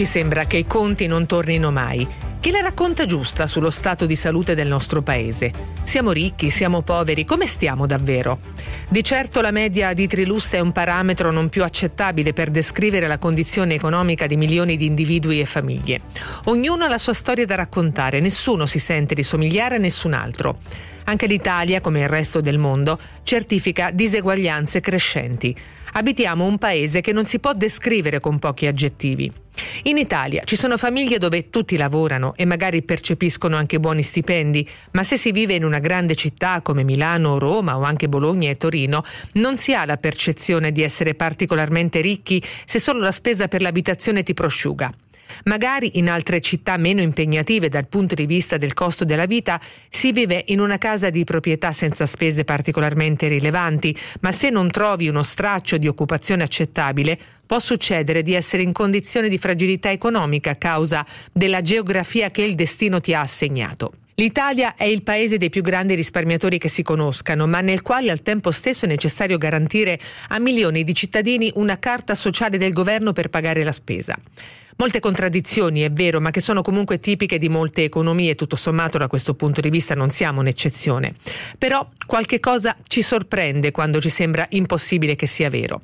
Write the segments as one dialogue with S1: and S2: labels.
S1: Ci sembra che i conti non tornino mai? Chi la racconta giusta sullo stato di salute del nostro paese? Siamo ricchi, siamo poveri, come stiamo davvero? Di certo la media di Trilus è un parametro non più accettabile per descrivere la condizione economica di milioni di individui e famiglie. Ognuno ha la sua storia da raccontare, nessuno si sente di somigliare a nessun altro. Anche l'Italia, come il resto del mondo, certifica diseguaglianze crescenti. Abitiamo un paese che non si può descrivere con pochi aggettivi. In Italia ci sono famiglie dove tutti lavorano e magari percepiscono anche buoni stipendi, ma se si vive in una grande città come Milano, Roma o anche Bologna e Torino, non si ha la percezione di essere particolarmente ricchi se solo la spesa per l'abitazione ti prosciuga. Magari in altre città meno impegnative dal punto di vista del costo della vita si vive in una casa di proprietà senza spese particolarmente rilevanti, ma se non trovi uno straccio di occupazione accettabile, può succedere di essere in condizione di fragilità economica a causa della geografia che il destino ti ha assegnato. L'Italia è il paese dei più grandi risparmiatori che si conoscano, ma nel quale al tempo stesso è necessario garantire a milioni di cittadini una carta sociale del governo per pagare la spesa. Molte contraddizioni, è vero, ma che sono comunque tipiche di molte economie, tutto sommato da questo punto di vista non siamo un'eccezione. Però qualche cosa ci sorprende quando ci sembra impossibile che sia vero.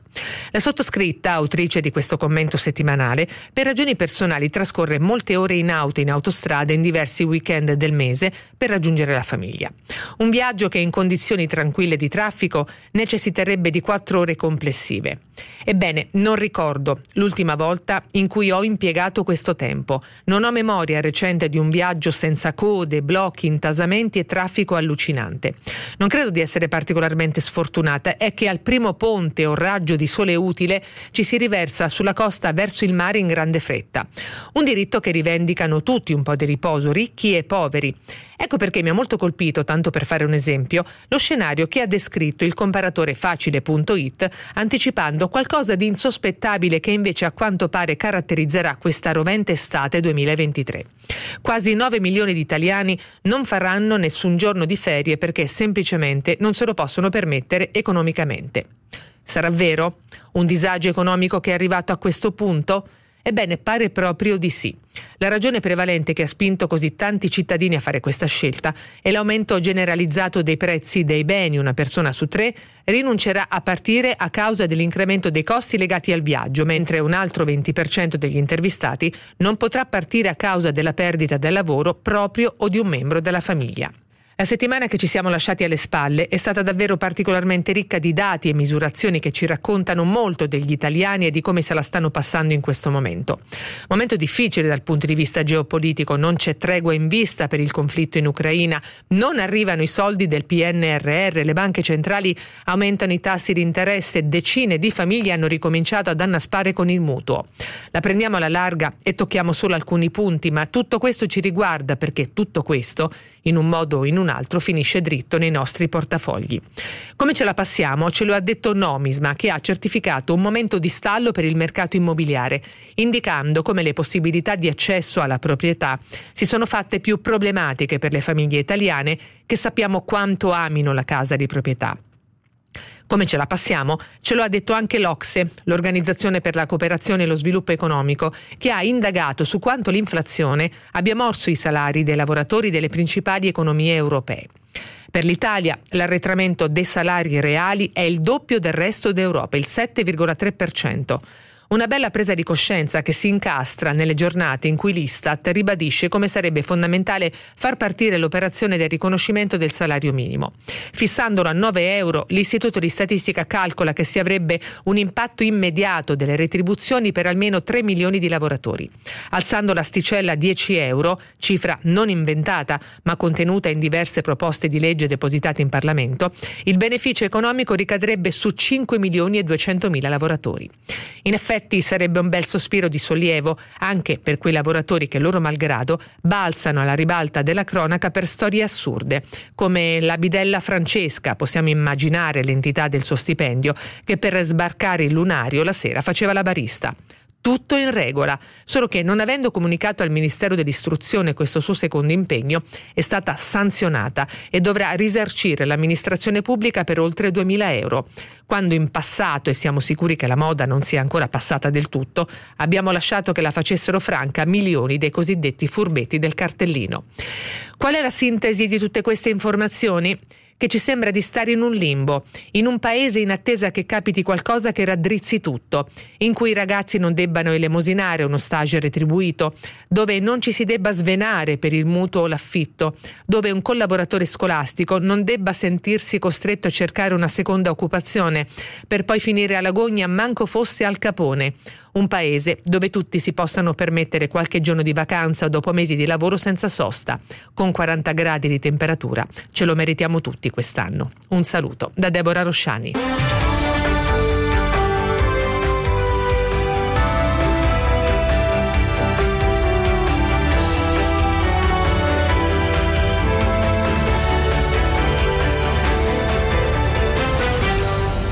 S1: La sottoscritta, autrice di questo commento settimanale, per ragioni personali trascorre molte ore in auto in autostrada in diversi weekend del mese per raggiungere la famiglia. Un viaggio che in condizioni tranquille di traffico necessiterebbe di quattro ore complessive. Ebbene, non ricordo l'ultima volta in cui ho impiegato questo tempo. Non ho memoria recente di un viaggio senza code, blocchi, intasamenti e traffico allucinante. Non credo di essere particolarmente sfortunata, è che al primo ponte o raggio di sole utile ci si riversa sulla costa verso il mare in grande fretta. Un diritto che rivendicano tutti un po' di riposo, ricchi e poveri. Ecco perché mi ha molto colpito, tanto per fare un esempio, lo scenario che ha descritto il comparatore facile.it, anticipando qualcosa di insospettabile che invece a quanto pare caratterizzerà questa rovente estate 2023. Quasi 9 milioni di italiani non faranno nessun giorno di ferie perché semplicemente non se lo possono permettere economicamente. Sarà vero? Un disagio economico che è arrivato a questo punto? Ebbene, pare proprio di sì. La ragione prevalente che ha spinto così tanti cittadini a fare questa scelta è l'aumento generalizzato dei prezzi dei beni. Una persona su tre rinuncerà a partire a causa dell'incremento dei costi legati al viaggio, mentre un altro 20% degli intervistati non potrà partire a causa della perdita del lavoro proprio o di un membro della famiglia. La settimana che ci siamo lasciati alle spalle è stata davvero particolarmente ricca di dati e misurazioni che ci raccontano molto degli italiani e di come se la stanno passando in questo momento. Momento difficile dal punto di vista geopolitico, non c'è tregua in vista per il conflitto in Ucraina, non arrivano i soldi del PNRR, le banche centrali aumentano i tassi di interesse, decine di famiglie hanno ricominciato ad annaspare con il mutuo. La prendiamo alla larga e tocchiamo solo alcuni punti, ma tutto questo ci riguarda perché tutto questo, in un modo o in un un altro finisce dritto nei nostri portafogli. Come ce la passiamo? Ce lo ha detto Nomisma, che ha certificato un momento di stallo per il mercato immobiliare, indicando come le possibilità di accesso alla proprietà si sono fatte più problematiche per le famiglie italiane che sappiamo quanto amino la casa di proprietà. Come ce la passiamo? Ce lo ha detto anche l'Ocse, l'Organizzazione per la cooperazione e lo sviluppo economico, che ha indagato su quanto l'inflazione abbia morso i salari dei lavoratori delle principali economie europee. Per l'Italia l'arretramento dei salari reali è il doppio del resto d'Europa, il 7,3%. Una bella presa di coscienza che si incastra nelle giornate in cui l'Istat ribadisce come sarebbe fondamentale far partire l'operazione del riconoscimento del salario minimo. Fissandolo a 9 euro, l'Istituto di Statistica calcola che si avrebbe un impatto immediato delle retribuzioni per almeno 3 milioni di lavoratori. Alzando l'asticella a 10 euro, cifra non inventata ma contenuta in diverse proposte di legge depositate in Parlamento, il beneficio economico ricadrebbe su 5 milioni e 200 mila lavoratori. In effetti effetti sarebbe un bel sospiro di sollievo anche per quei lavoratori che loro malgrado balzano alla ribalta della cronaca per storie assurde, come la bidella Francesca, possiamo immaginare l'entità del suo stipendio, che per sbarcare il lunario la sera faceva la barista tutto in regola, solo che non avendo comunicato al Ministero dell'Istruzione questo suo secondo impegno, è stata sanzionata e dovrà risarcire l'amministrazione pubblica per oltre 2.000 euro. Quando in passato, e siamo sicuri che la moda non sia ancora passata del tutto, abbiamo lasciato che la facessero franca milioni dei cosiddetti furbetti del cartellino. Qual è la sintesi di tutte queste informazioni? Che ci sembra di stare in un limbo, in un paese in attesa che capiti qualcosa che raddrizzi tutto, in cui i ragazzi non debbano elemosinare uno stage retribuito, dove non ci si debba svenare per il mutuo o l'affitto, dove un collaboratore scolastico non debba sentirsi costretto a cercare una seconda occupazione, per poi finire all'agonia manco fosse al capone un paese dove tutti si possano permettere qualche giorno di vacanza dopo mesi di lavoro senza sosta. Con 40 gradi di temperatura ce lo meritiamo tutti quest'anno. Un saluto da Deborah Rosciani.